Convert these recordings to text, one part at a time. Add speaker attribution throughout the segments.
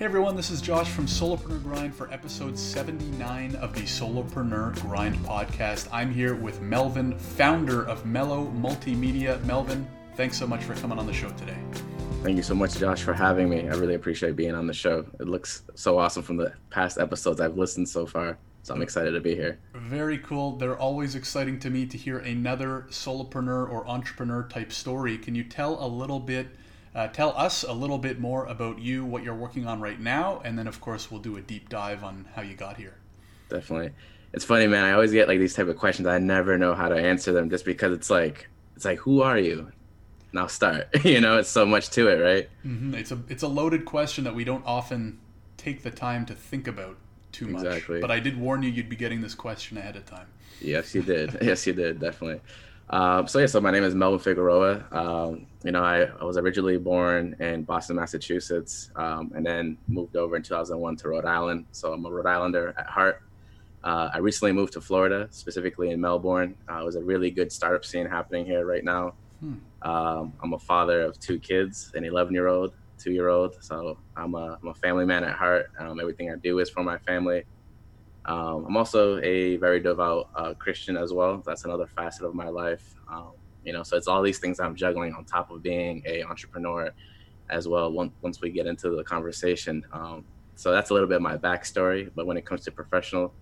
Speaker 1: Hey everyone, this is Josh from Solopreneur Grind for episode 79 of the Solopreneur Grind podcast. I'm here with Melvin, founder of Mello Multimedia. Melvin, thanks so much for coming on the show today.
Speaker 2: Thank you so much, Josh, for having me. I really appreciate being on the show. It looks so awesome from the past episodes I've listened so far. So I'm excited to be here.
Speaker 1: Very cool. They're always exciting to me to hear another solopreneur or entrepreneur type story. Can you tell a little bit, uh, tell us a little bit more about you, what you're working on right now, and then of course we'll do a deep dive on how you got here.
Speaker 2: Definitely. It's funny, man. I always get like these type of questions. I never know how to answer them just because it's like, it's like, who are you? Now start. you know, it's so much to it, right?
Speaker 1: Mm-hmm. It's a it's a loaded question that we don't often take the time to think about too much. Exactly. But I did warn you you'd be getting this question ahead of time.
Speaker 2: Yes, you did. yes, you did. Definitely. Um, so yeah, so my name is Melvin Figueroa. Um, you know, I, I, was originally born in Boston, Massachusetts, um, and then moved over in 2001 to Rhode Island. So I'm a Rhode Islander at heart. Uh, I recently moved to Florida, specifically in Melbourne. Uh, it was a really good startup scene happening here right now. Hmm. Um, I'm a father of two kids, an 11 year old two year old. So I'm a, I'm a family man at heart. Um, everything I do is for my family. Um, I'm also a very devout uh, Christian as well. That's another facet of my life. Um, you know, so it's all these things I'm juggling on top of being a entrepreneur as well. Once, once we get into the conversation, um, so that's a little bit of my backstory. But when it comes to professional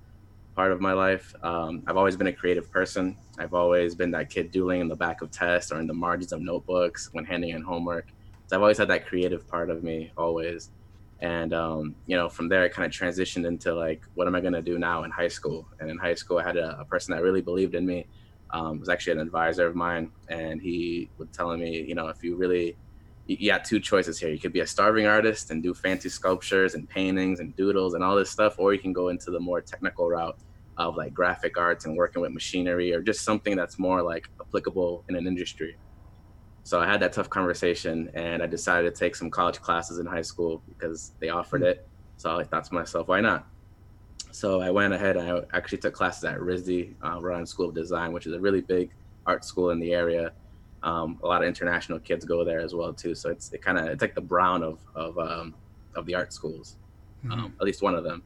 Speaker 2: part of my life, um, I've always been a creative person. I've always been that kid doodling in the back of tests or in the margins of notebooks when handing in homework. So I've always had that creative part of me always. And um, you know, from there, I kind of transitioned into like, what am I going to do now in high school? And in high school, I had a, a person that really believed in me. Um, was actually an advisor of mine, and he was telling me, you know, if you really, you, you got two choices here. You could be a starving artist and do fancy sculptures and paintings and doodles and all this stuff, or you can go into the more technical route of like graphic arts and working with machinery or just something that's more like applicable in an industry. So I had that tough conversation and I decided to take some college classes in high school because they offered hmm. it. So I thought to myself, why not? So I went ahead and I actually took classes at RISD, uh, Rhode Island School of Design, which is a really big art school in the area. Um, a lot of international kids go there as well too. So it's it kind of it's like the Brown of of um, of the art schools, mm-hmm. um, at least one of them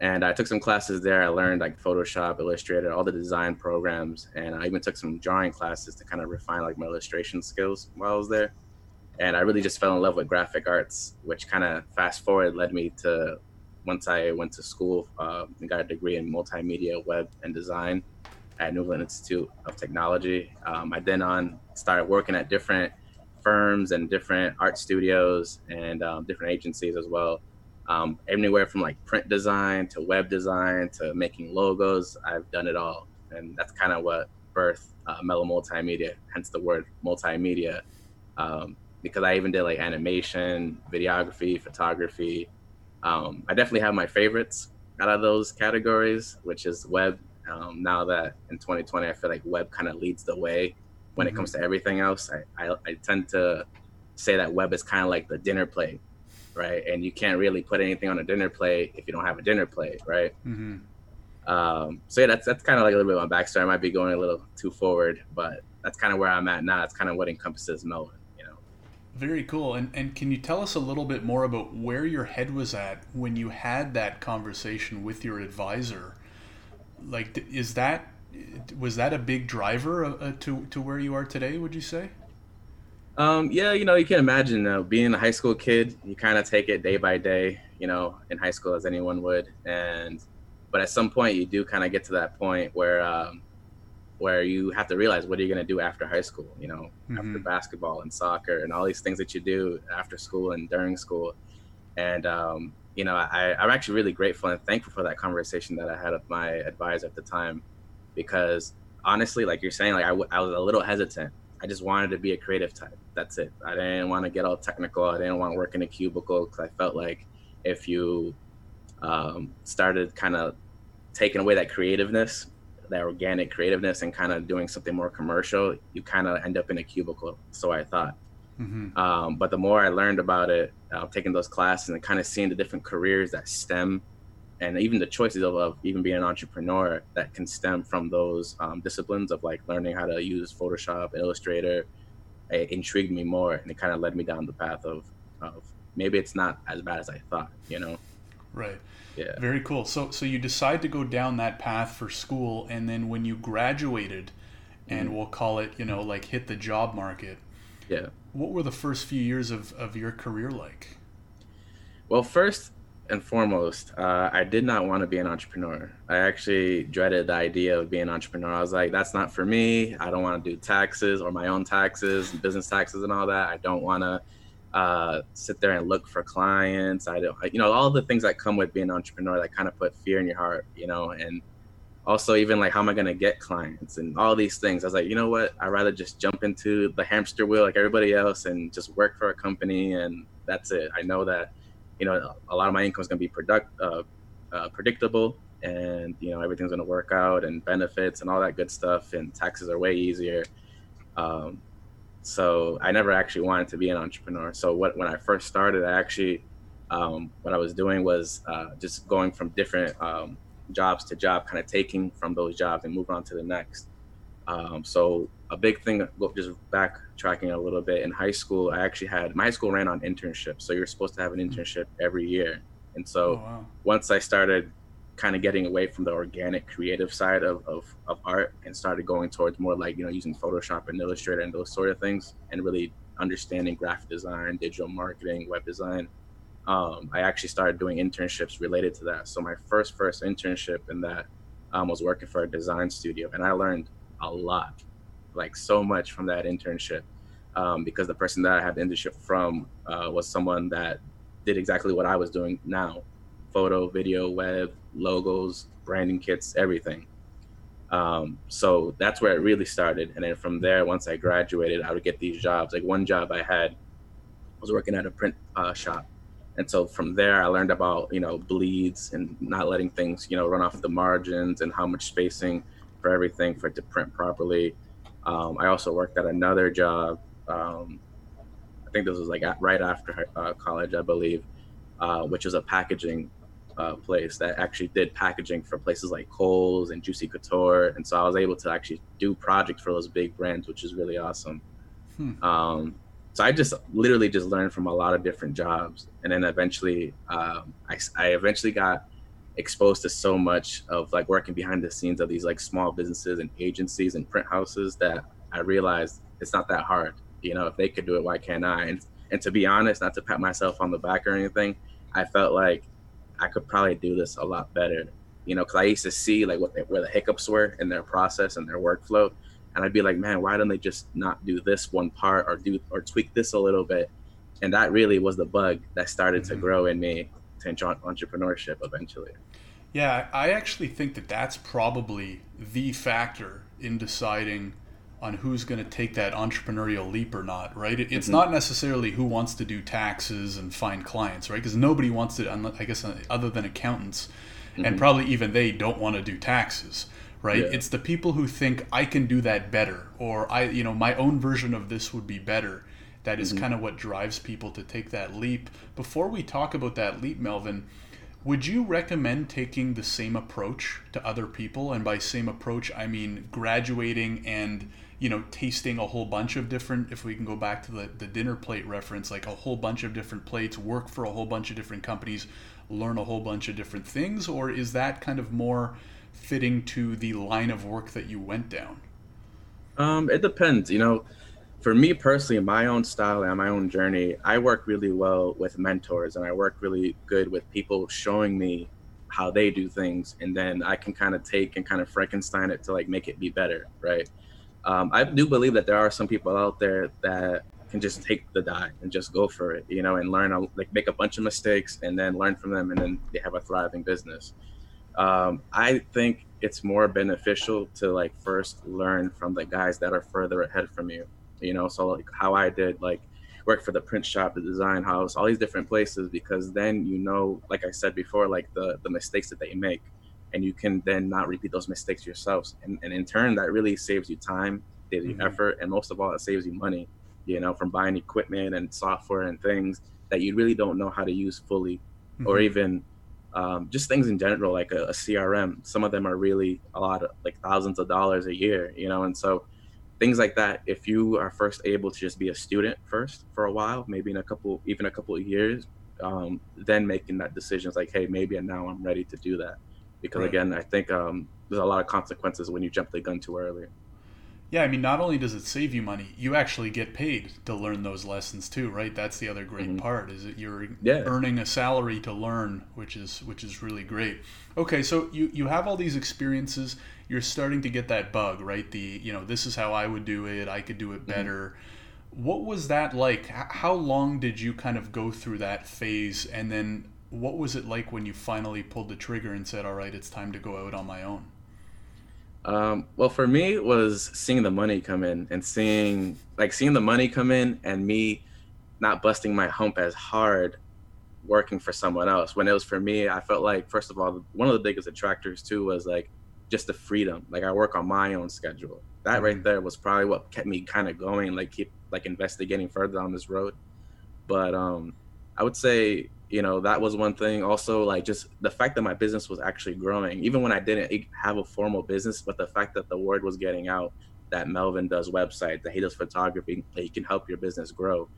Speaker 2: and I took some classes there. I learned like Photoshop, Illustrator, all the design programs, and I even took some drawing classes to kind of refine like my illustration skills while I was there. And I really just fell in love with graphic arts, which kind of fast forward led me to once I went to school uh, and got a degree in multimedia, web, and design at New England Institute of Technology. Um, I then on started working at different firms and different art studios and um, different agencies as well um, anywhere from like print design to web design to making logos. I've done it all, and that's kind of what birthed uh, Mello Multimedia, hence the word multimedia. Um, because I even did like animation, videography, photography. Um, I definitely have my favorites out of those categories, which is web. Um, now that in 2020, I feel like web kind of leads the way when mm-hmm. it comes to everything else. I, I, I tend to say that web is kind of like the dinner plate right? And you can't really put anything on a dinner plate if you don't have a dinner plate, right? Mm-hmm. Um, so yeah, that's that's kind of like a little bit of my backstory. I might be going a little too forward, but that's kind of where I'm at now. It's kind of what encompasses Melvin, you know.
Speaker 1: Very cool. And and can you tell us a little bit more about where your head was at when you had that conversation with your advisor? Like, is that was that a big driver uh, to to where you are today? Would you say?
Speaker 2: Um, yeah, you know, you can imagine uh, being a high school kid, you kind of take it day by day, you know, in high school as anyone would. And, but at some point you do kind of get to that point where, um, where you have to realize what are you going to do after high school, you know, mm-hmm. after basketball and soccer and all these things that you do after school and during school. And, um, you know, I, I'm actually really grateful and thankful for that conversation that I had with my advisor at the time, because honestly, like you're saying, like I, w- I was a little hesitant I just wanted to be a creative type. That's it. I didn't want to get all technical. I didn't want to work in a cubicle because I felt like if you um, started kind of taking away that creativeness, that organic creativeness, and kind of doing something more commercial, you kind of end up in a cubicle. So I thought. Mm-hmm. Um, but the more I learned about it, uh, taking those classes and kind of seeing the different careers that stem and even the choices of, of, even being an entrepreneur that can stem from those um, disciplines of like learning how to use Photoshop and Illustrator it intrigued me more and it kind of led me down the path of, of maybe it's not as bad as I thought, you know?
Speaker 1: Right.
Speaker 2: Yeah.
Speaker 1: Very cool. So so you decide to go down that path for school and then when you graduated and
Speaker 2: Mm-hmm.
Speaker 1: we'll call it, you know, like hit the job market,
Speaker 2: Yeah.
Speaker 1: what were the first few years of, of your career like?
Speaker 2: Well, first and foremost, uh, I did not want to be an entrepreneur. I actually dreaded the idea of being an entrepreneur. I was like, that's not for me. I don't want to do taxes or my own taxes, business taxes, and all that. I don't want to uh, sit there and look for clients. I don't, you know, all the things that come with being an entrepreneur that kind of put fear in your heart, you know, and also even like, how am I going to get clients and all these things. I was like, you know what? I'd rather just jump into the hamster wheel like everybody else and just work for a company. And that's it. I know that you know a lot of my income is going to be product uh, uh, predictable and you know everything's going to work out and benefits and all that good stuff and taxes are way easier. Um, so i never actually wanted to be an entrepreneur. So what when i first started i actually um, what i was doing was uh, just going from different um, jobs to job kind of taking from those jobs and moving on to the next. Um, so a big thing, just backtracking a little bit in high school, I actually had my high school ran on internships. So you're supposed to have an internship every year. And so
Speaker 1: Oh, wow.
Speaker 2: once I started kind of getting away from the organic creative side of, of, of art and started going towards more like, you know, using Photoshop and Illustrator and those sort of things and really understanding graphic design, digital marketing, web design, um, I actually started doing internships related to that. So my first first internship in that um, was working for a design studio, and I learned a lot, like so much from that internship, um, because the person that I had the internship from uh, was someone that did exactly what I was doing now: photo, video, web, logos, branding kits, everything. Um, so that's where it really started, and then from there, once I graduated, I would get these jobs. Like one job I had I was working at a print uh, shop and so from there i learned about you know bleeds and not letting things you know run off the margins and how much spacing for everything for it to print properly um, i also worked at another job um, i think this was like at, right after uh, college i believe uh, which was a packaging uh, place that actually did packaging for places like Kohl's and Juicy Couture, and so I was able to actually do projects for those big brands, which is really awesome.
Speaker 1: Hmm.
Speaker 2: Um, so I just literally just learned from a lot of different jobs, and then eventually, um, I, I eventually got exposed to so much of like working behind the scenes of these like small businesses and agencies and print houses that I realized it's not that hard. You know, if they could do it, why can't I? And and to be honest, not to pat myself on the back or anything, I felt like I could probably do this a lot better. You know, because I used to see like what they, where the hiccups were in their process and their workflow, and I'd be like, man, why don't they just not do this one part or do or tweak this a little bit? And that really was the bug that started to
Speaker 1: Mhm.
Speaker 2: grow in me to entrepreneurship eventually.
Speaker 1: Yeah, I actually think that that's probably the factor in deciding on who's going to take that entrepreneurial leap or not, right? It, it's
Speaker 2: Mhm.
Speaker 1: not necessarily who wants to do taxes and find clients, right? Because nobody wants to, I guess, uh, other than accountants, and
Speaker 2: Mhm.
Speaker 1: probably even they don't want to do taxes, right?
Speaker 2: Yeah.
Speaker 1: It's the people who think I can do that better, or I, you know, my own version of this would be better. That is
Speaker 2: Mhm.
Speaker 1: kind of what drives people to take that leap. Before we talk about that leap, Melvin, would you recommend taking the same approach to other people? And by same approach, I mean graduating and you know tasting a whole bunch of different. If we can go back to the the dinner plate reference, like a whole bunch of different plates, work for a whole bunch of different companies, learn a whole bunch of different things, or is that kind of more fitting to the line of work that you went down?
Speaker 2: Um, it depends. You know, for me personally, my own style and my own journey, I work really well with mentors and I work really good with people showing me how they do things. And then I can kind of take and kind of Frankenstein it to like make it be better. Right. Um, I do believe that there are some people out there that can just take the die and just go for it, you know, and learn, a- like make a bunch of mistakes and then learn from them and then they have a thriving business. Um, I think it's more beneficial to like first learn from the guys that are further ahead from you you know so like how i did like work for the print shop the design house all these different places because then you know like i said before like the the mistakes that they make and you can then not repeat those mistakes yourselves and, and in turn that really saves you time saves you
Speaker 1: Mhm.
Speaker 2: effort and most of all it saves you money you know from buying equipment and software and things that you really don't know how to use fully or
Speaker 1: Mhm.
Speaker 2: even um, just things in general, like a, a CRM. Some of them are really a lot of like thousands of dollars a year, you know. And so, things like that if you are first able to just be a student first for a while maybe in a couple even a couple of years um, then making that decision is like hey maybe now i'm ready to do that because right. again i think um, there's a lot of consequences when you jump the gun too early
Speaker 1: yeah, I mean, not only does it save you money, you actually get paid to learn those lessons too, right? That's the other great mm-hmm. part is that you're yeah. earning a salary to learn, which is which is really great. Okay, so you you have all these experiences, you're starting to get that bug, right? The you know this is how I would do it. I could do it mm-hmm. better. Mm-hmm. What was that like? How long did you kind of go through that phase, and then what was it like when you finally pulled the trigger and said, "All right, it's time to go out on my own"?
Speaker 2: Um, well, for me, it was seeing the money come in and seeing like seeing the money come in and me not busting my hump as hard working for someone else. When it was for me, I felt like first of all, one of the biggest attractors too was like just the freedom. Like I work on my own schedule. That right mm-hmm. there was probably what kept me kind of going, like keep like investigating further on this road. But um, I would say you know that was one thing. Also like just the fact that my business was actually growing even when i didn't have a formal business but the fact that the word was getting out that melvin does website that he does photography that he can help your business grow.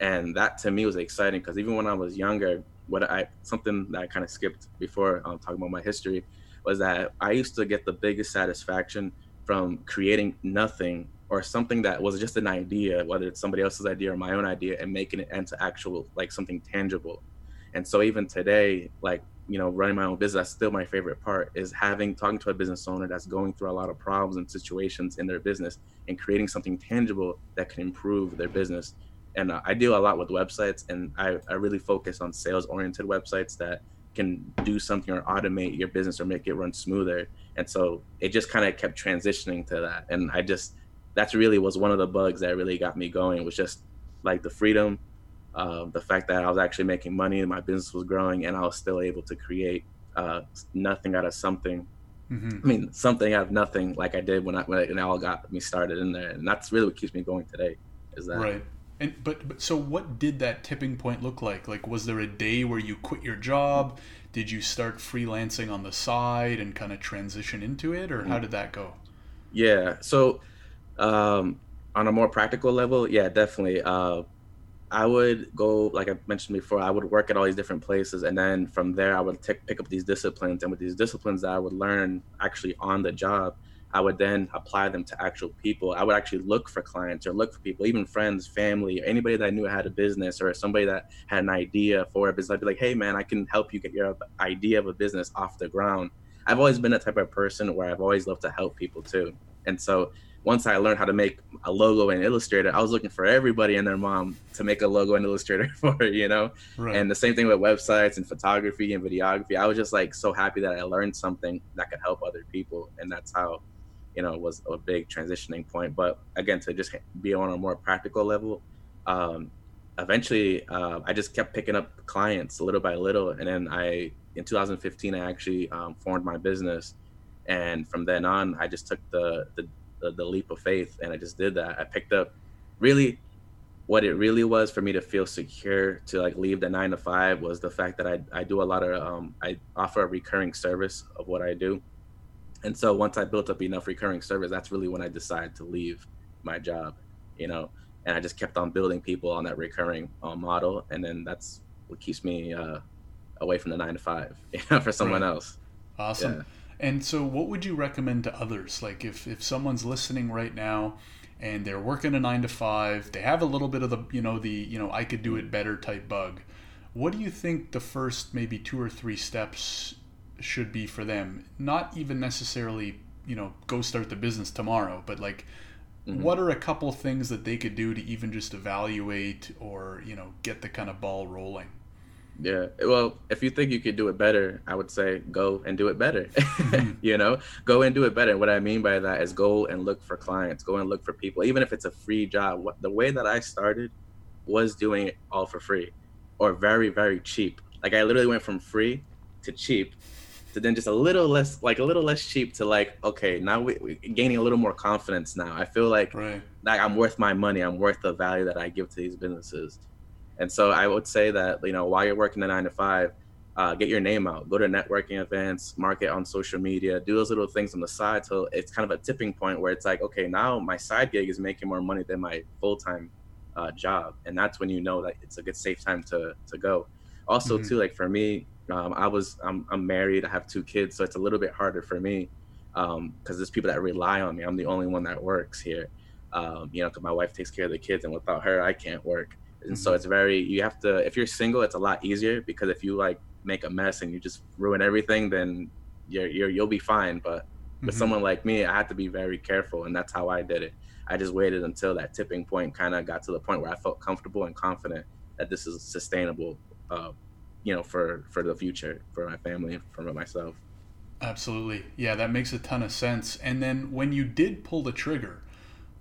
Speaker 2: And that to me was exciting because even when i was younger what i something that i kind of skipped before um, talking about my history was that i used to get the biggest satisfaction from creating nothing or something that was just an idea whether it's somebody else's idea or my own idea and making it into actual like something tangible and so even today, like, you know, running my own business, that's still my favorite part is having talking to a business owner that's going through a lot of problems and situations in their business and creating something tangible that can improve their business. And uh, I deal a lot with websites and I, I really focus on sales oriented websites that can do something or automate your business or make it run smoother. And so it just kind of kept transitioning to that. And I just, that's really was one of the bugs that really got me going was just like the freedom uh, the fact that I was actually making money and my business was growing, and I was still able to create uh, nothing out of something. Mm-hmm. I mean, something out of nothing, like I did when I when it all got me started in there, and that's really what keeps me going today. Is that
Speaker 1: right? And but, but so what did that tipping point look like? Like, was there a day where you quit your job? Did you start freelancing on the side and kind of transition into it, or how mm-hmm. did that go?
Speaker 2: Yeah. So, um, on a more practical level, yeah, definitely. Uh, I would go, like I mentioned before, I would work at all these different places. And then from there, I would pick up these disciplines. And with these disciplines that I would learn actually on the job, I would then apply them to actual people. I would actually look for clients or look for people, even friends, family, anybody that I knew had a business or somebody that had an idea for a business. I'd be like, hey, man, I can help you get your idea of a business off the ground. I've always been that type of person where I've always loved to help people too. And so once I learned how to make a logo in Illustrator, I was looking for everybody and their mom to make a logo in Illustrator for, you know? Right. And the same thing with websites and photography and videography. I was just like so happy that I learned something that could help other people. And that's how, you know, was a big transitioning point. But again, to just be on a more practical level, um, eventually uh, I just kept picking up clients little by little. And then I, in 2015, I actually um, formed my business. And from then on, I just took the, the the, the leap of faith and I just did that. I picked up really what it really was for me to feel secure to like leave the nine to five was the fact that I, I do a lot of um, I offer a recurring service of what I do. And so once I built up enough recurring service, that's really when I decided to leave my job, you know, and I just kept on building people on that recurring uh, model. And then that's what keeps me uh, away from the nine to five, you know, for someone right. else.
Speaker 1: Awesome. Yeah. And so, what would you recommend to others? Like, if, if someone's listening right now and they're working a nine to five, they have a little bit of the, you know, the, you know, I could do it better type bug. What do you think the first maybe two or three steps should be for them? Not even necessarily, you know, go start the business tomorrow, but like, mm-hmm. what are a couple things that they could do to even just evaluate or, you know, get the kind of ball rolling?
Speaker 2: Yeah. Well, if you think you could do it better, I would say go and do it better. Mm-hmm. you know, go and do it better. What I mean by that is go and look for clients, go and look for people, even if it's a free job. What the way that I started was doing it all for free or very, very cheap. Like I literally went from free to cheap to then just a little less, like a little less cheap to like, okay, now we, we gaining a little more confidence now. I feel like, right. like I'm worth my money. I'm worth the value that I give to these businesses. And so I would say that you know while you're working the nine to five, uh, get your name out, go to networking events, market on social media, do those little things on the side. So it's kind of a tipping point where it's like, okay, now my side gig is making more money than my full time uh, job, and that's when you know that it's a good safe time to to go. Also, mm-hmm. too, like for me, um, I was I'm, I'm married, I have two kids, so it's a little bit harder for me because um, there's people that rely on me. I'm the only one that works here, um, you know, because my wife takes care of the kids, and without her, I can't work. And mm-hmm. so it's very you have to if you're single, it's a lot easier because if you like make a mess and you just ruin everything, then you're, you're you'll be fine. But with mm-hmm. someone like me, I had to be very careful, and that's how I did it. I just waited until that tipping point kind of got to the point where I felt comfortable and confident that this is sustainable, uh, you know, for for the future, for my family, for myself.
Speaker 1: Absolutely, yeah, that makes a ton of sense. And then when you did pull the trigger,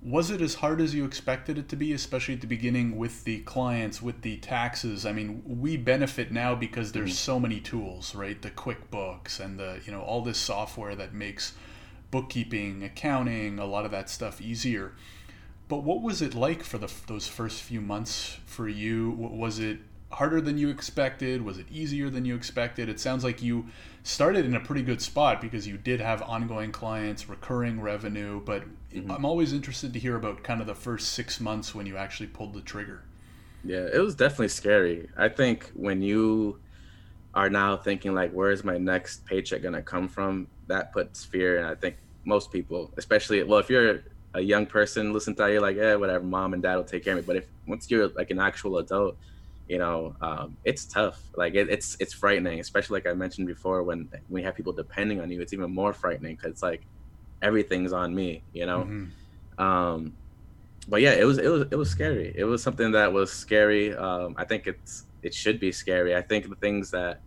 Speaker 1: was it as hard as you expected it to be especially at the beginning with the clients with the taxes i mean we benefit now because there's mm-hmm. so many tools right the quickbooks and the you know all this software that makes bookkeeping accounting a lot of that stuff easier but what was it like for the those first few months for you was it harder than you expected? Was it easier than you expected? It sounds like you started in a pretty good spot because you did have ongoing clients, recurring revenue, but mm-hmm. I'm always interested to hear about kind of the first six months when you actually pulled the trigger.
Speaker 2: Yeah, it was definitely scary. I think when you are now thinking like, where's my next paycheck gonna come from? That puts fear, and I think most people, especially well, if you're a young person, listen to that, you're like, yeah, whatever, mom and dad will take care of me. But if once you're like an actual adult, you know um, it's tough like it, it's it's frightening especially like i mentioned before when we have people depending on you it's even more frightening because it's like everything's on me you know mm-hmm. um, but yeah it was it was it was scary it was something that was scary um, i think it's it should be scary i think the things that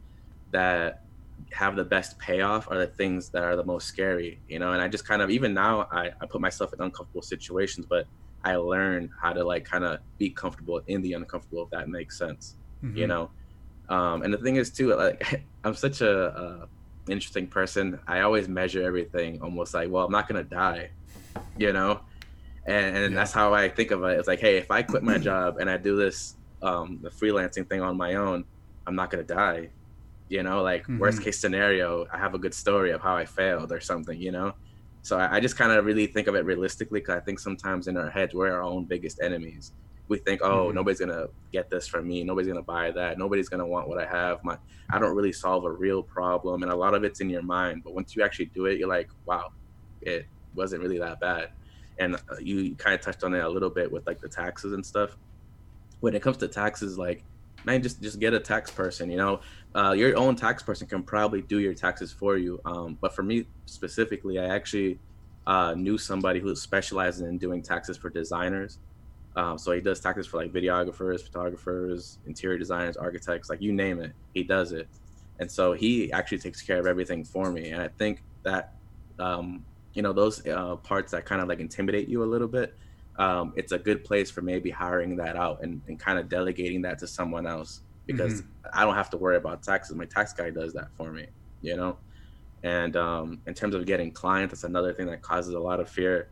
Speaker 2: that have the best payoff are the things that are the most scary you know and i just kind of even now i, I put myself in uncomfortable situations but I learn how to like kind of be comfortable in the uncomfortable, if that makes sense, mm-hmm. you know. Um, and the thing is too, like I'm such a, a interesting person. I always measure everything almost like, well, I'm not gonna die, you know. And, and yeah. that's how I think of it. It's like, hey, if I quit my job and I do this, um, the freelancing thing on my own, I'm not gonna die, you know. Like mm-hmm. worst case scenario, I have a good story of how I failed or something, you know. So I, I just kind of really think of it realistically because I think sometimes in our heads we're our own biggest enemies. We think, oh, mm-hmm. nobody's gonna get this from me. Nobody's gonna buy that. Nobody's gonna want what I have. My, I don't really solve a real problem, and a lot of it's in your mind. But once you actually do it, you're like, wow, it wasn't really that bad. And uh, you kind of touched on it a little bit with like the taxes and stuff. When it comes to taxes, like man, just just get a tax person. You know, uh, your own tax person can probably do your taxes for you. Um, but for me specifically, I actually uh, knew somebody who specializes in doing taxes for designers. Um, so he does taxes for like videographers, photographers, interior designers, architects, like you name it, he does it. And so he actually takes care of everything for me. And I think that, um, you know, those uh, parts that kind of like intimidate you a little bit, um, it's a good place for maybe hiring that out and, and kind of delegating that to someone else because mm-hmm. I don't have to worry about taxes. My tax guy does that for me, you know? And um, in terms of getting clients, that's another thing that causes a lot of fear.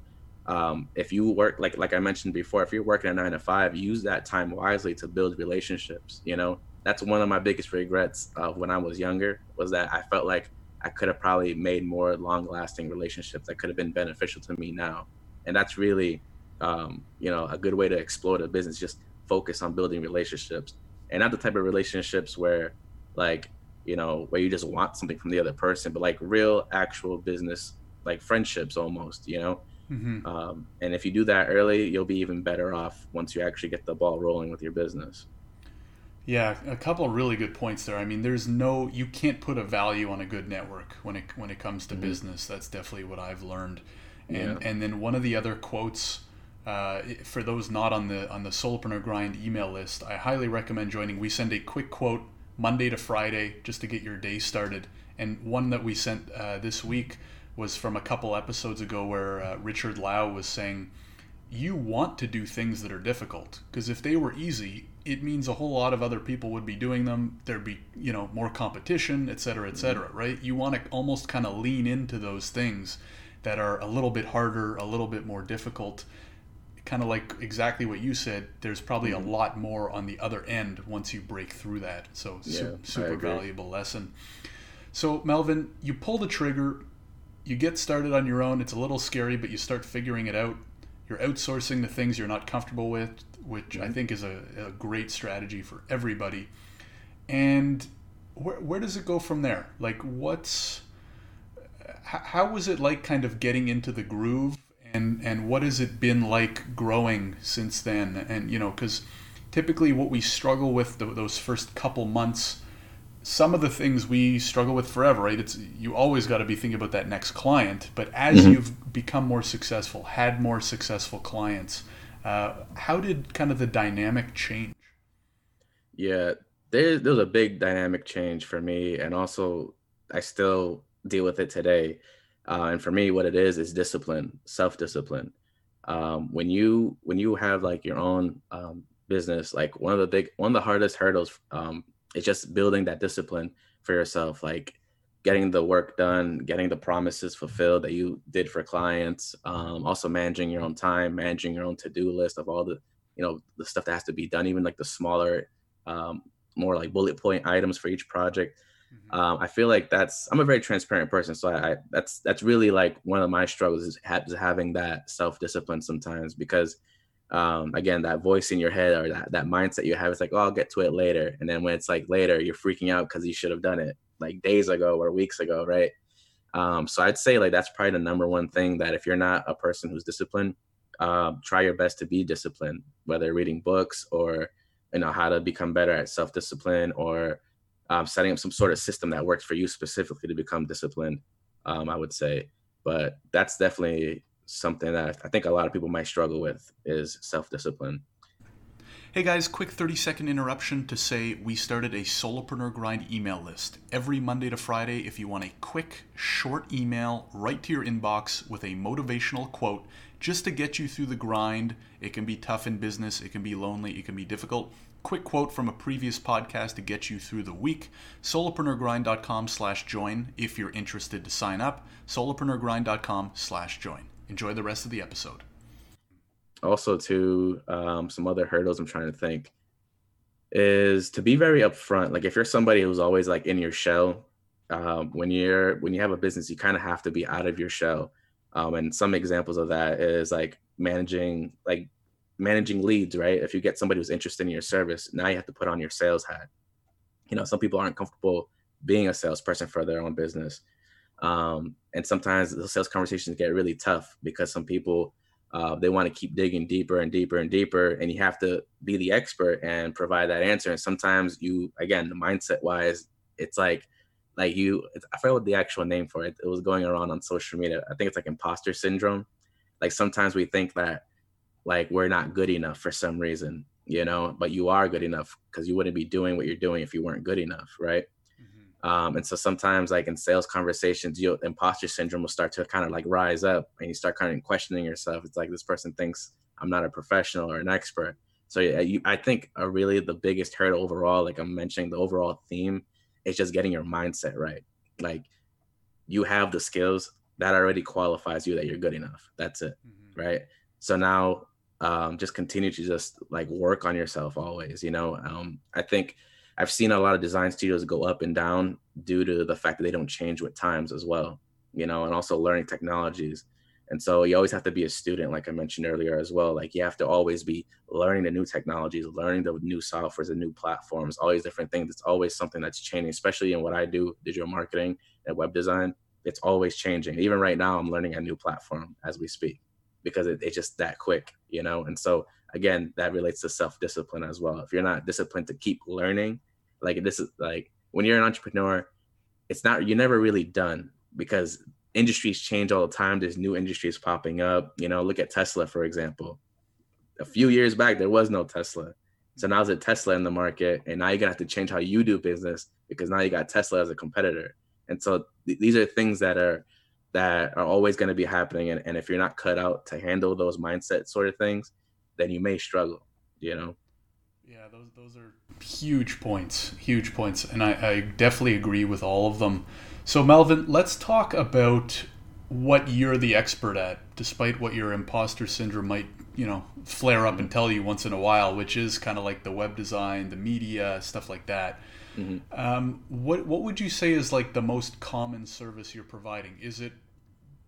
Speaker 2: Um, if you work like like I mentioned before, if you're working a nine to five, use that time wisely to build relationships. You know, that's one of my biggest regrets of when I was younger was that I felt like I could have probably made more long lasting relationships that could have been beneficial to me now. And that's really um, you know, a good way to explore the business. Just focus on building relationships, and not the type of relationships where, like, you know, where you just want something from the other person, but like real, actual business, like friendships almost. You know. Mm-hmm. Um, and if you do that early, you'll be even better off once you actually get the ball rolling with your business.
Speaker 1: Yeah, a couple really good points there. I mean, there's no you can't put a value on a good network when it when it comes to mm-hmm. business. That's definitely what I've learned. And yeah. and then one of the other quotes uh, for those not on the on the Solopreneur Grind email list, I highly recommend joining. We send a quick quote Monday to Friday just to get your day started. And one that we sent uh, this week was from a couple episodes ago where uh, Richard Lau was saying, "You want to do things that are difficult because if they were easy, it means a whole lot of other people would be doing them. There'd be you know more competition, et cetera, et cetera. Mm-hmm. Right? You want to almost kind of lean into those things." that are a little bit harder, a little bit more difficult, kind of like exactly what you said, there's probably
Speaker 2: Mhm.
Speaker 1: a lot more on the other end once you break through that. So
Speaker 2: Yeah,
Speaker 1: su- super valuable lesson. So Melvin, you pull the trigger, you get started on your own. It's a little scary, but you start figuring it out. You're outsourcing the things you're not comfortable with, which I
Speaker 2: Mhm.
Speaker 1: think is a, a great strategy for everybody. And where, where does it go from there? Like, what's h- how was it like kind of getting into the groove and and what has it been like growing since then and you know because typically what we struggle with th those first couple months some of the things we struggle with forever right it's you always got to be thinking about that next client but as
Speaker 2: Mhm.
Speaker 1: you've become more successful had more successful clients uh, how did kind of the dynamic change
Speaker 2: Yeah, there there was a big dynamic change for me, and also I still deal with it today. Uh, and for me, what it is is discipline, self-discipline. Um, when you when you have like your own um, business, like one of the big one of the hardest hurdles um, is just building that discipline for yourself, like getting the work done, getting the promises fulfilled that you did for clients. Um, also managing your own time, managing your own to-do list of all the you know the stuff that has to be done, even like the smaller um, more like bullet point items for each project. Um, I feel like that's I'm a very transparent person, so I, I that's that's really like one of my struggles is, ha- is having that self discipline sometimes because um, again that voice in your head or that that mindset you have is like oh I'll get to it later, and then when it's like later you're freaking out because you should have done it like days ago or weeks ago, right? Um, so I'd say like that's probably the number one thing that if you're not a person who's disciplined, um, try your best to be disciplined, whether reading books or you know how to become better at self discipline or um, setting up some sort of system that works for you specifically to become disciplined. Um, I would say, but that's definitely something that I think a lot of people might struggle with is self discipline.
Speaker 1: Hey guys, quick 30 second interruption to say we started a Solopreneur Grind email list every Monday to Friday. If you want a quick, short email right to your inbox with a motivational quote just to get you through the grind, it can be tough in business, it can be lonely, it can be difficult. Quick quote from a previous podcast to get you through the week. Solopreneurgrind.com slash join if you're interested to sign up. Solopreneurgrind.com slash join. Enjoy the rest of the episode.
Speaker 2: also to um, some other hurdles i'm trying to think is to be very upfront. Like if you're somebody who's always like in your shell um, when you're when you have a business you kind of have to be out of your shell. Um, and some examples of that is like managing like managing leads right? If you get somebody who's interested in your service now you have to put on your sales hat. You know some people aren't comfortable being a salesperson for their own business um, and sometimes the sales conversations get really tough because some people uh, they want to keep digging deeper and deeper and deeper and you have to be the expert and provide that answer. And sometimes you again the mindset wise it's like like you i forget what the actual name for it it was going around on social media. I think it's like imposter syndrome. Like sometimes we think that like we're not good enough for some reason you know but you are good enough because you wouldn't be doing what you're doing if you weren't good enough right um, and so sometimes like in sales conversations, you imposter syndrome will start to kind of like rise up and you start kind of questioning yourself. It's like this person thinks I'm not a professional or an expert. So yeah, you, I think a really the biggest hurdle overall, like I'm mentioning the overall theme is just getting your mindset right. Like you have the skills that already qualifies you that you're good enough. That's it. Right. So now um, just continue to just like work on yourself always, you know, um, I think I've seen a lot of design studios go up and down due to the fact that they don't change with times as well, you know, and also learning technologies. And so you always have to be a student, like I mentioned earlier as well. Like you have to always be learning the new technologies, learning the new softwares, the new platforms, all these different things. It's always something that's changing, especially in what I do, digital marketing and web design. It's always changing. Even right now, I'm learning a new platform as we speak because it, it's just that quick, you know? And so again, that relates to self-discipline as well. If you're not disciplined to keep learning, like this is like when you're an entrepreneur, it's not you're never really done because industries change all the time. There's new industries popping up. You know, look at Tesla, for example. A few years back, there was no Tesla. So now there's a Tesla in the market, and now you're gonna have to change how you do business because now you got Tesla as a competitor. And so th- these are things that are that are always going to be happening. And, and if you're not cut out to handle those mindset sort of things, then you may struggle. You know.
Speaker 1: Yeah, those those are huge points, huge points, and I, I definitely agree with all of them. So Melvin, let's talk about what you're the expert at, despite what your imposter syndrome might you know flare up and tell you once in a while, which is kind of like the web design, the media, stuff like that. Mm-hmm. Um, what what would you say is like the most common service you're providing? Is it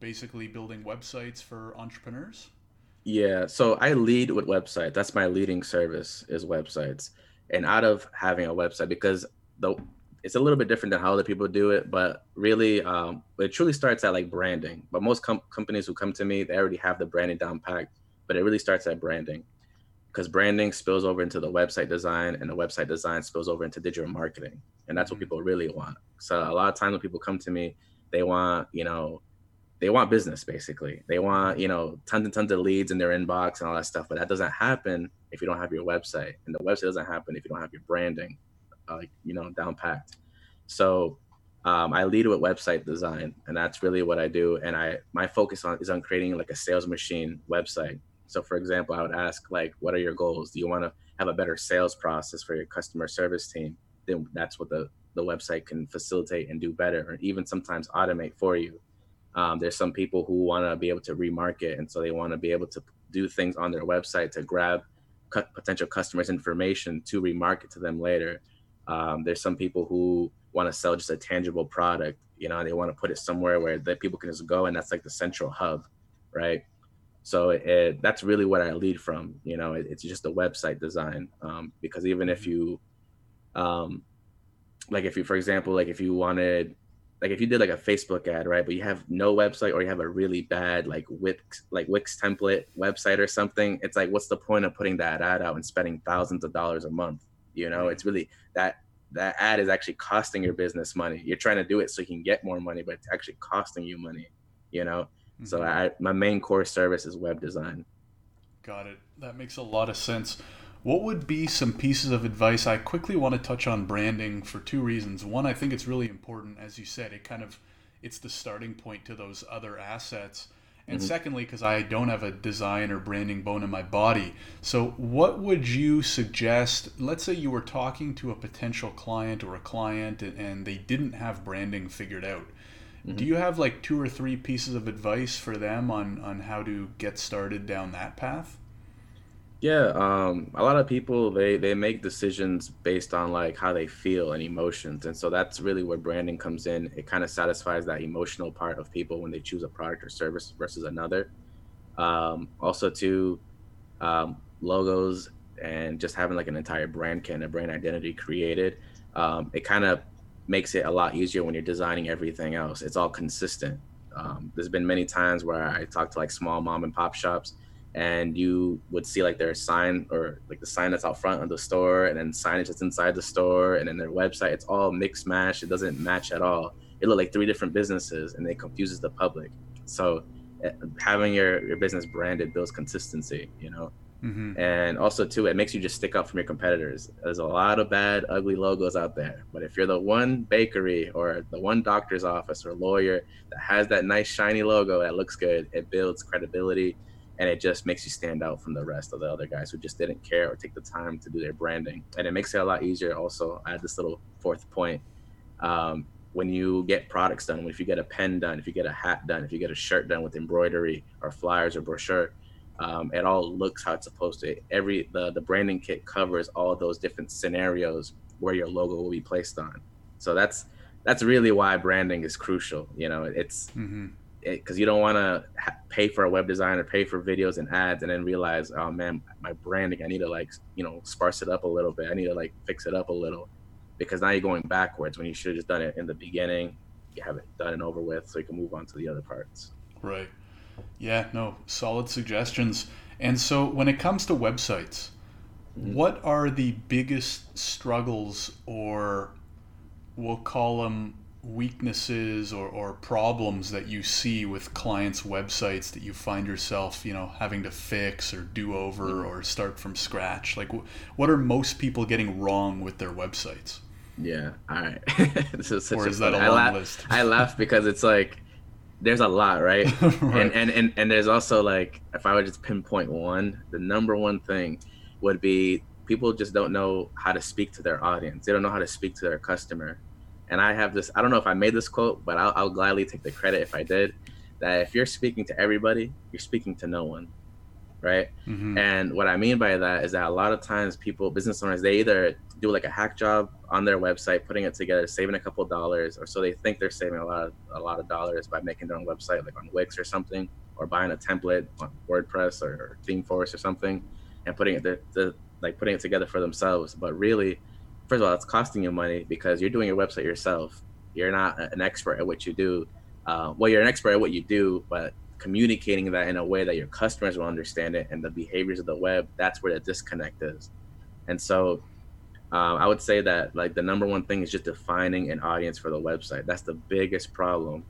Speaker 1: basically building websites for entrepreneurs?
Speaker 2: Yeah, so I lead with website. That's my leading service is websites. And out of having a website, because the it's a little bit different than how other people do it, but really, um, it truly starts at like branding. But most com- companies who come to me, they already have the branding down packed. But it really starts at branding, because branding spills over into the website design, and the website design spills over into digital marketing, and that's what mm-hmm. people really want. So a lot of times when people come to me, they want you know they want business basically. They want, you know, tons and tons of leads in their inbox and all that stuff. But that doesn't happen if you don't have your website. And the website doesn't happen if you don't have your branding, uh, like, you know, down packed. So um, I lead with website design, and that's really what I do. And I my focus on is on creating like a sales machine website. So, for example, I would ask like, what are your goals? Do you want to have a better sales process for your customer service team? Then that's what the the website can facilitate and do better, or even sometimes automate for you. Um, there's some people who want to be able to remarket, and so they want to be able to do things on their website to grab cu- potential customers' information to remarket to them later. Um, there's some people who want to sell just a tangible product, you know, they want to put it somewhere where that people can just go, and that's like the central hub, right? So it, that's really what I lead from. You know, it, it's just a website design um, because even if you, um, like if you, for example, like if you wanted like if you did like a Facebook ad, right? But you have no website or you have a really bad like Wix like Wix template website or something, it's like what's the point of putting that ad out and spending thousands of dollars a month? You know, it's really that that ad is actually costing your business money. You're trying to do it so you can get more money, but it's actually costing you money, you know? Mm-hmm. So I my main core service is web design.
Speaker 1: Got it. That makes a lot of sense. What would be some pieces of advice? I quickly want to touch on branding for two reasons. One, I think it's really important, as you said, it kind of it's the starting point to those other assets. And mm-hmm. secondly, because I don't have a design or branding bone in my body. So, what would you suggest? Let's say you were talking to a potential client or a client and, they didn't have branding figured out. Mm-hmm. Do you have like two or three pieces of advice for them on, on how to get started down that path?
Speaker 2: Yeah, um, a lot of people they they make decisions based on like how they feel and emotions, and so that's really where branding comes in. It kind of satisfies that emotional part of people when they choose a product or service versus another. Um, also, too, um, logos and just having like an entire brand and a brand identity created, um, it kind of makes it a lot easier when you're designing everything else. It's all consistent. Um, there's been many times where I talk to like small mom and pop shops and you would see like their sign or like the sign that's out front of the store and then signage that's inside the store and then their website it's all mixed match it doesn't match at all. It look like three different businesses and it confuses the public. So eh, having your, your business branded builds consistency you know? Mm-hmm. and also too it makes you just stick out from your competitors. There's a lot of bad ugly logos out there but if you're the one bakery or the one doctor's office or lawyer that has that nice shiny logo that looks good it builds credibility and it just makes you stand out from the rest of the other guys who just didn't care or take the time to do their branding. And it makes it a lot easier also i had this little fourth point um, when you get products done if you get a pen done if you get a hat done if you get a shirt done with embroidery or flyers or brochure um, it all looks how it's supposed to. Every the, the branding kit covers all those different scenarios where your logo will be placed on. So that's that's really why branding is crucial you know it's mm-hmm because you don't want to ha- pay for a web design or pay for videos and ads and then realize oh man my branding i need to like you know sparse it up a little bit. I need to like fix it up a little because now you're going backwards when you should have just done it in the beginning. You have it done and over with so you can move on to the other parts.
Speaker 1: Right. Yeah no solid suggestions. And so when it comes to websites mm-hmm. what are the biggest struggles or we'll call them weaknesses or, or problems that you see with clients' websites that you find yourself, you know, having to fix or do over or start from scratch? Like, what are most people getting wrong with their websites?
Speaker 2: Yeah. All right.
Speaker 1: this is such or is that a long
Speaker 2: I laugh,
Speaker 1: list?
Speaker 2: I laugh because it's like there's a lot, right? right? And, and and and there's also like if I would just pinpoint one, the number one thing would be people just don't know how to speak to their audience. They don't know how to speak to their customer and I have this. I don't know if I made this quote, but I'll, I'll gladly take the credit if I did. That if you're speaking to everybody, you're speaking to no one. right? Mm-hmm. And what I mean by that is that a lot of times people, business owners, they either do like a hack job on their website, putting it together, saving a couple dollars, or so they think they're saving a lot of a lot of dollars by making their own website, like on Wix or something, or buying a template on WordPress or, or ThemeForest or something, and putting it the, like putting it together for themselves. But really, first of all, it's costing you money because you're doing your website yourself. You're not an expert at what you do. Uh, well, you're an expert at what you do, but communicating that in a way that your customers will understand it and the behaviors of the web, that's where the disconnect is. And so um, I would say that like the number one thing is just defining an audience for the website. That's the biggest problem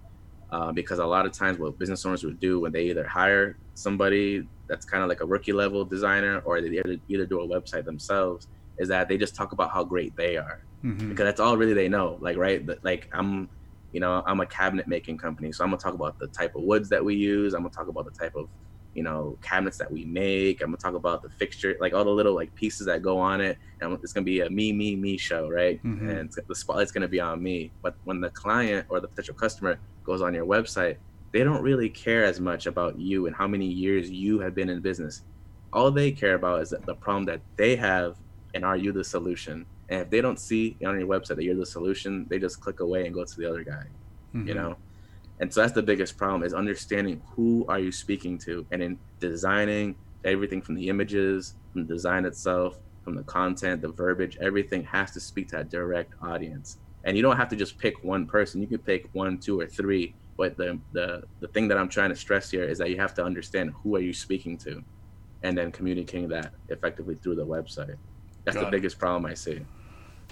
Speaker 2: uh, because a lot of times what business owners would do when they either hire somebody that's kind of like a rookie level designer or they either, either do a website themselves is that they just talk about how great they are mm-hmm. because that's all really they know. Like right, like I'm you know, I'm a cabinet making company, so I'm gonna talk about the type of woods that we use. I'm gonna talk about the type of, you know, cabinets that we make. I'm gonna talk about the fixture, like all the little like pieces that go on it. And it's gonna be a me, me, me show, right? Mm-hmm. And the spotlight's gonna be on me. But when the client or the potential customer goes on your website, they don't really care as much about you and how many years you have been in business. All they care about is that the problem that they have, and are you the solution? And if they don't see on your website that you're the solution, they just click away and go to the other guy. Mm-hmm. You know? And so that's the biggest problem is understanding who are you speaking to and in designing everything from the images, from the design itself, from the content, the verbiage, everything has to speak to that direct audience. And you don't have to just pick one person. You can pick one, two, or three. But the the the thing that I'm trying to stress here is that you have to understand who are you speaking to, and then communicating that effectively through the website. That's Got the it. biggest problem I see.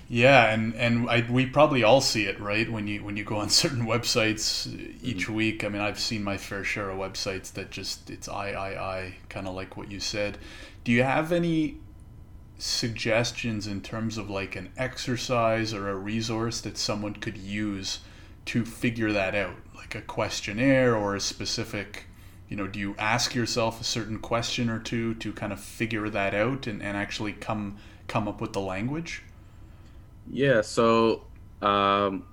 Speaker 1: Yeah, and and I, we probably all see it, right? When you when you go on certain websites each mm-hmm. week. I mean, I've seen my fair share of websites that just it's I I I kind of like what you said. Do you have any suggestions in terms of like an exercise or a resource that someone could use to figure that out, like a questionnaire or a specific you know, do you ask yourself a certain question or two to kind of figure that out and, and actually come come up with the language?
Speaker 2: Yeah, so um,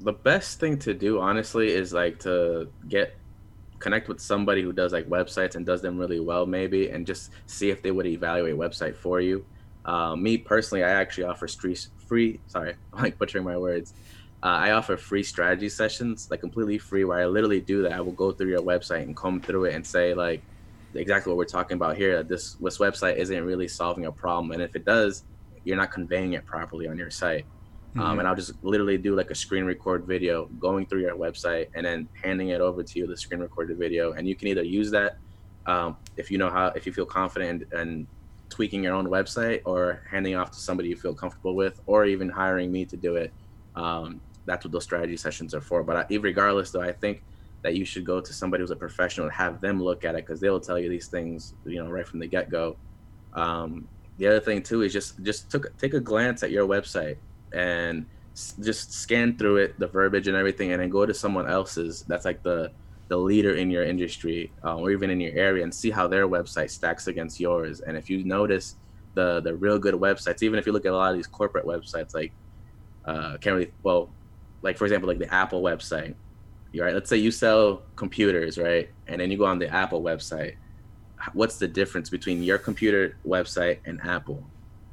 Speaker 2: the best thing to do, honestly, is like to get connect with somebody who does like websites and does them really well, maybe, and just see if they would evaluate website for you. Uh, me personally, I actually offer free, free. Sorry, I'm like butchering my words. Uh, I offer free strategy sessions, like completely free, where I literally do that. I will go through your website and comb through it and say like exactly what we're talking about here. That this this website isn't really solving a problem, and if it does, you're not conveying it properly on your site. Um, mm-hmm. Um, and I'll just literally do like a screen record video going through your website and then handing it over to you, the screen recorded video. And you can either use that um, if you know how, if you feel confident and tweaking your own website or handing off to somebody you feel comfortable with, or even hiring me to do it. Um, that's what those strategy sessions are for. But I, regardless, though, I think that you should go to somebody who's a professional and have them look at it because they'll tell you these things, you know, right from the get go. Um, the other thing too is just just took, take a glance at your website and just scan through it, the verbiage and everything, and then go to someone else's that's like the the leader in your industry uh, or even in your area and see how their website stacks against yours. And if you notice the the real good websites, even if you look at a lot of these corporate websites, like uh, can't really well, like for example, like the Apple website, right? Let's say you sell computers, right? And then you go on the Apple website. What's the difference between your computer website and Apple?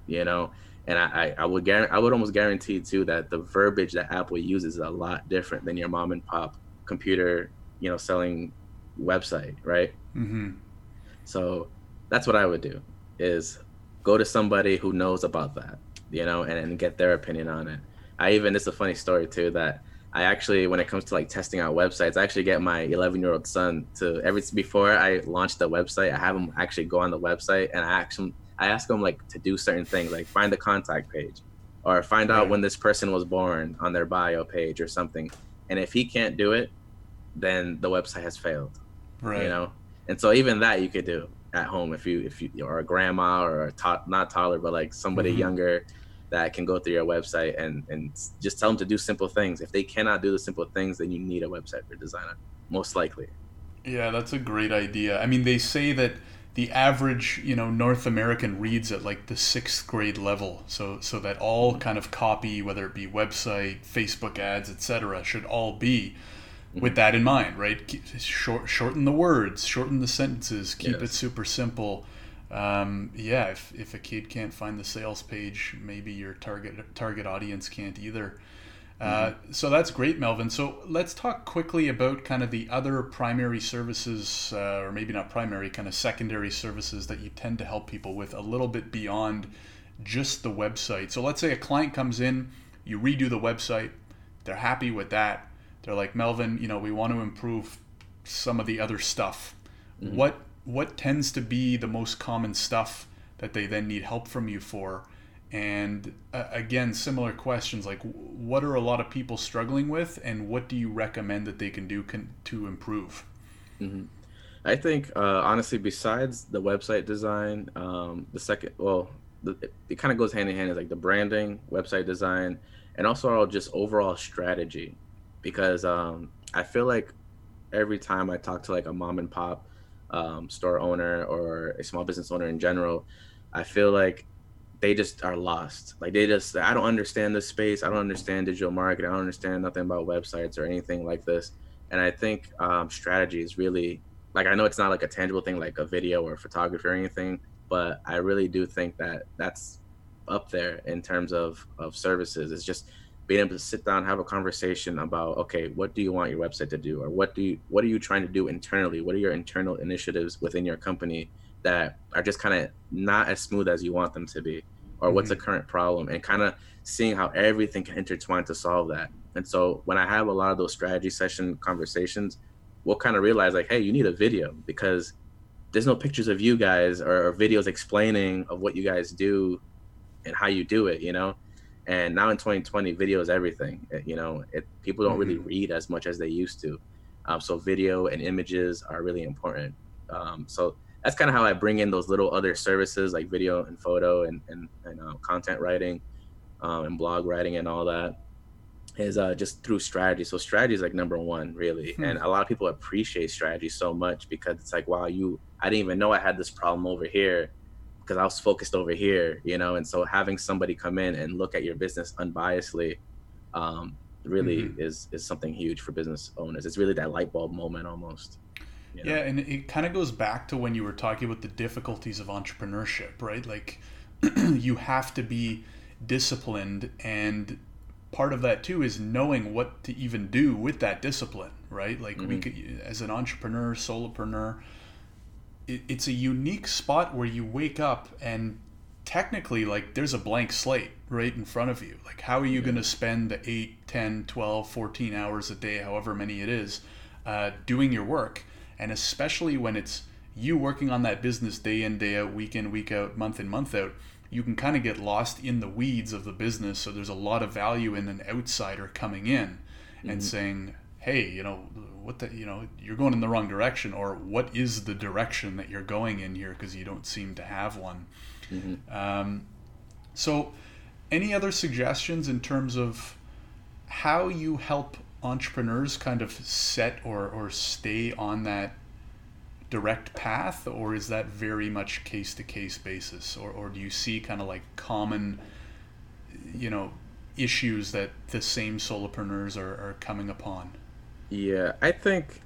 Speaker 2: You know, and I, I, would guarantee, I would almost guarantee too that the verbiage that Apple uses is a lot different than your mom and pop computer, you know, selling website, right? Mm-hmm. So that's what I would do is go to somebody who knows about that, you know, and, and get their opinion on it. I even it's a funny story too that I actually when it comes to like testing out websites, I actually get my 11 year old son to every before I launch the website, I have him actually go on the website and I actually I ask him like to do certain things, like find the contact page, or find out when this person was born on their bio page or something. And if he can't do it, then the website has failed. Right. You know, and so even that you could do at home if you if you are a grandma or a to- not toddler, but like somebody mm-hmm. younger that can go through your website and and just tell them to do simple things. If they cannot do the simple things, then you need a website for designer, most likely.
Speaker 1: Yeah, that's a great idea. I mean, they say that the average you know North American reads at like the sixth grade level. So so that all kind of copy, whether it be website, Facebook ads, etc., should all be mm-hmm. with that in mind, right? Short, shorten the words, shorten the sentences, keep
Speaker 2: Yes.
Speaker 1: it super simple. Um, yeah, if, if a kid can't find the sales page, maybe your target target audience can't either. Uh, so that's great, Melvin. So let's talk quickly about kind of the other primary services, uh, or maybe not primary, kind of secondary services that you tend to help people with a little bit beyond just the website. So let's say a client comes in, you redo the website, they're happy with that. They're like, Melvin, you know, we want to improve some of the other stuff. What what tends to be the most common stuff that they then need help from you for? And uh, again, similar questions like what are a lot of people struggling with, and what do you recommend that they can do to improve?
Speaker 2: I think uh, honestly, besides the website design, um, the second, well, the, it, it kind of goes hand in hand is like the branding, website design, and also just overall strategy. Because um, I feel like every time I talk to like a mom and pop um, store owner or a small business owner in general, I feel like they just are lost. Like they just, I don't understand this space. I don't understand digital marketing. I don't understand nothing about websites or anything like this. And I think um, strategy is really like I know it's not like a tangible thing like a video or photography or anything, but I really do think that that's up there in terms of of services. It's just being able to sit down, have a conversation about okay, what do you want your website to do, or what do you what are you trying to do internally? What are your internal initiatives within your company that are just kind of not as smooth as you want them to be, or what's the mm-hmm. current problem, and kind of seeing how everything can intertwine to solve that. And so when I have a lot of those strategy session conversations, we'll kind of realize like, hey, you need a video because there's no pictures of you guys or, or videos explaining of what you guys do and how you do it, you know. And now in 2020, video is everything. It- you know, it, people don't really read as much as they used to. Um, so video and images are really important. Um, so that's kind of how I bring in those little other services like video and photo and and, and uh, content writing um, and blog writing and all that is uh, just through strategy. So strategy is like number one, really.
Speaker 1: Hmm.
Speaker 2: And a lot of people appreciate strategy so much because it's like, wow, you, I didn't even know I had this problem over here because I was focused over here, you know. And so having somebody come in and look at your business unbiasedly, um, really
Speaker 1: Mhm.
Speaker 2: is is something huge for business owners. It's really that light bulb moment almost. you know?
Speaker 1: Yeah, and it kind of goes back to when you were talking about the difficulties of entrepreneurship, right? Like you have to be disciplined and part of that too is knowing what to even do with that discipline, right? Like we
Speaker 2: Mhm.
Speaker 1: could as an entrepreneur, solopreneur, it, it's a unique spot where you wake up and technically like there's a blank slate right in front of you. Like how are you going to spend the 8 10 12 14 hours a day however many it is uh, doing your work? And especially when it's you working on that business day in day out week in week out month in month out you can kind of get lost in the weeds of the business. So there's a lot of value in an outsider coming in and saying hey you know what the you know you're going in the wrong direction or what is the direction that you're going in here because you don't seem to have one. Um, so any other suggestions in terms of how you help entrepreneurs kind of set or, or stay on that direct path or is that very much case to case basis? Or, or do you see kind of like common you know issues that the same solopreneurs are, are coming upon
Speaker 2: Yeah, I think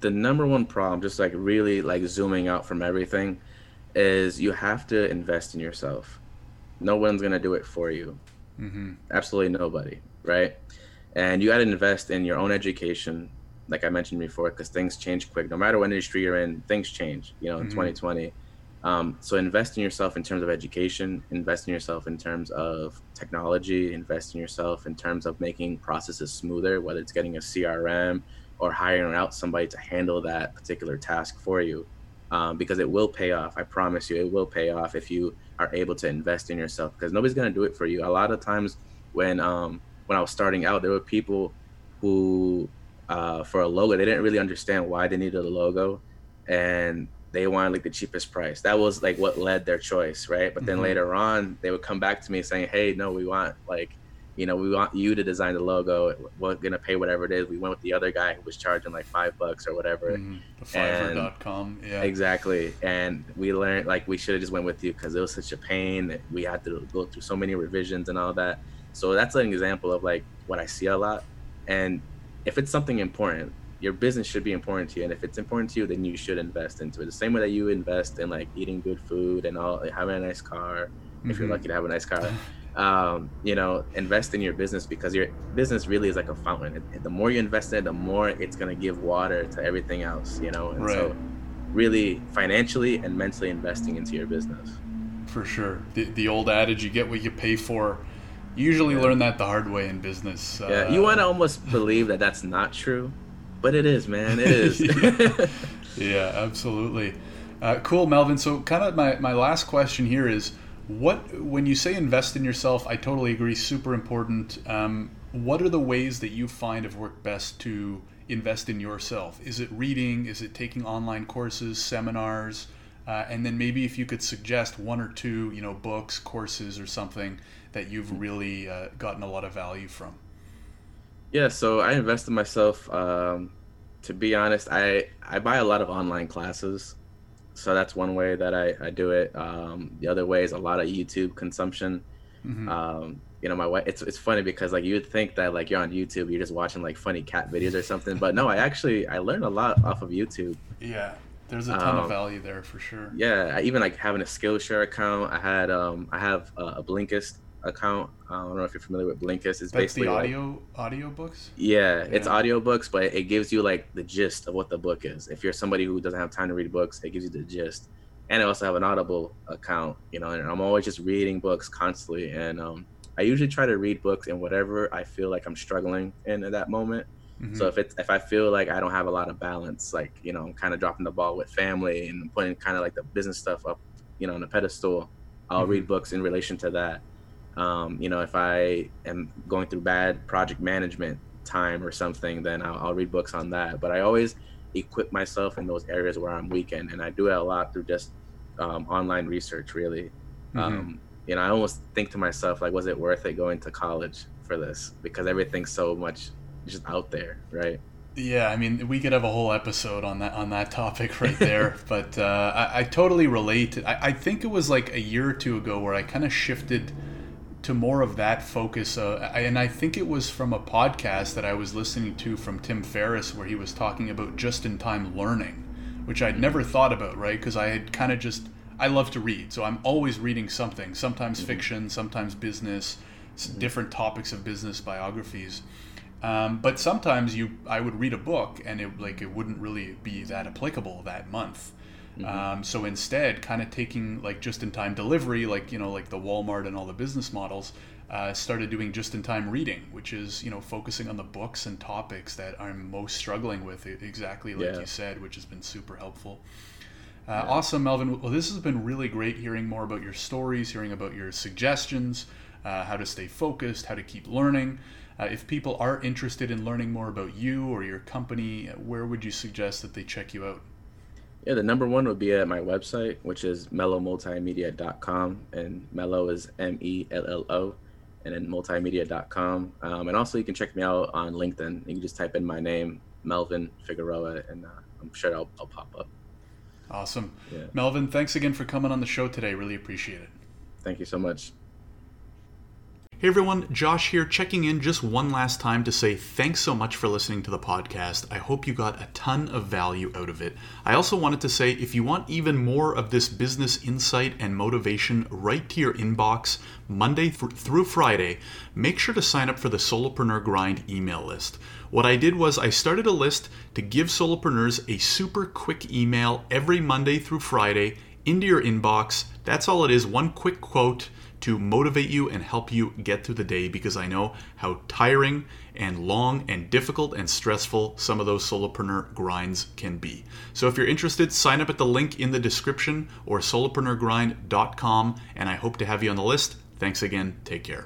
Speaker 2: the number one problem, just like really like zooming out from everything, is you have to invest in yourself. No one's gonna do it for you.
Speaker 1: mm-hmm.
Speaker 2: Absolutely nobody, right? And you got to invest in your own education, like I mentioned before, because things change quick. No matter what industry you're in, things change. You know, in
Speaker 1: Mhm.
Speaker 2: 2020. Um, so invest in yourself in terms of education. Invest in yourself in terms of technology. Invest in yourself in terms of making processes smoother, whether it's getting a CRM or hiring out somebody to handle that particular task for you. Um, because it will pay off. I promise you, it will pay off if you are able to invest in yourself. Because nobody's gonna do it for you. A lot of times, when um, when I was starting out, there were people who, uh, for a logo, they didn't really understand why they needed a logo, and they wanted like the cheapest price. That was like what led their choice, right? But then
Speaker 1: Mhm.
Speaker 2: later on, they would come back to me saying, "Hey, no, we want like." You know, we want you to design the logo. We're gonna pay whatever it is. We went with the other guy who was charging like five bucks or whatever.
Speaker 1: mm, the fiverr.com yeah
Speaker 2: Exactly. And we learned like we should have just went with you because it was such a pain. that We had to go through so many revisions and all that. So that's an example of like what I see a lot. And if it's something important, your business should be important to you, and if it's important to you, then you should invest into it. The same way that you invest in like eating good food and all, like, having a nice car, mm-hmm. if you're mm-hmm. lucky to have a nice car. Um, you know, invest in your business because your business really is like a fountain. The more you invest in it, the more it's gonna give water to everything else. You know, and right. so really financially and mentally investing into your business.
Speaker 1: For sure, the, the old adage, "You get what you pay for." You usually yeah. learn that the hard way in business.
Speaker 2: Yeah, uh, you want to almost believe that that's not true, but it is, man. It is.
Speaker 1: yeah. yeah, absolutely. Uh, cool, Melvin. So, kind of my, my last question here is what, when you say invest in yourself, I totally agree, super important. Um, what are the ways that you find have worked best to invest in yourself? Is it reading? Is it taking online courses, seminars? Uh, and then maybe if you could suggest one or two, you know, books, courses, or something that you've really uh, gotten a lot of value from.
Speaker 2: Yeah, so I invest in myself. Um, to be honest, I I buy a lot of online classes, so that's one way that I, I do it. Um, the other way is a lot of YouTube consumption. Mm-hmm. Um, you know, my wife. It's it's funny because like you would think that like you're on YouTube, you're just watching like funny cat videos or something, but no, I actually I learned a lot off of YouTube.
Speaker 1: Yeah, there's a ton of um, value there for sure.
Speaker 2: Yeah, I even like having a Skillshare account. I had um I have a Blinkist account. I don't know if you're familiar with Blinkist. It's That's basically
Speaker 1: the audio like, audio books.
Speaker 2: Yeah, yeah, it's audio books, but it gives you like the gist of what the book is. If you're somebody who doesn't have time to read books, it gives you the gist. And I also have an Audible account, you know, and I'm always just reading books constantly. And um, I usually try to read books in whatever I feel like I'm struggling in at that moment. Mm-hmm. So if it's if I feel like I don't have a lot of balance, like you know, I'm kind of dropping the ball with family and putting kind of like the business stuff up, you know, on the pedestal, I'll mm-hmm. read books in relation to that. Um, you know, if I am going through bad project management time or something, then I'll, I'll, read books on that. But I always equip myself in those areas where I'm weak in, and I do it a lot through just um, online research. Really, mm-hmm. um, you know, I almost think to myself like, was it worth it going to college for this? Because everything's so much just out there, right?
Speaker 1: Yeah, I mean, we could have a whole episode on that on that topic right there. but uh, I, I, totally relate. I, I think it was like a year or two ago where I kind of shifted to more of that focus. Uh, and I think it was from a podcast that I was listening to from Tim Ferriss where he was talking about just in time learning, which I'd never thought about, right? Because I had kind of just, I love to read. So I'm always reading something, sometimes mm-hmm. fiction, sometimes business, mm-hmm. different topics of business biographies. Um, but sometimes you, I would read a book and it like it wouldn't really be that applicable that month. Mm-hmm. Um, so instead, kind of taking like just-in-time delivery, like you know, like the Walmart and all the business models, uh, started doing just-in-time reading, which is you know focusing on the books and topics that I'm most struggling with, exactly like yeah. you said, which has been super helpful. Uh, yeah. Awesome, Melvin. Well, this has been really great hearing more about your stories, hearing about your suggestions, uh, how to stay focused, how to keep learning. Uh, if people are interested in learning more about you or your company, where would you suggest that they check you out?
Speaker 2: Yeah, the number one would be at my website, which is mellomultimedia.com. And Mello is M E L L O, and then multimedia.com. Um, and also, you can check me out on LinkedIn. You can just type in my name, Melvin Figueroa, and uh, I'm sure I'll, I'll pop up.
Speaker 1: Awesome. Yeah. Melvin, thanks again for coming on the show today. Really appreciate it.
Speaker 2: Thank you so much.
Speaker 1: Hey everyone, Josh here, checking in just one last time to say thanks so much for listening to the podcast. I hope you got a ton of value out of it. I also wanted to say if you want even more of this business insight and motivation right to your inbox Monday th- through Friday, make sure to sign up for the Solopreneur Grind email list. What I did was I started a list to give solopreneurs a super quick email every Monday through Friday into your inbox. That's all it is one quick quote to motivate you and help you get through the day because I know how tiring and long and difficult and stressful some of those solopreneur grinds can be. So if you're interested, sign up at the link in the description or solopreneurgrind.com and I hope to have you on the list. Thanks again. Take care.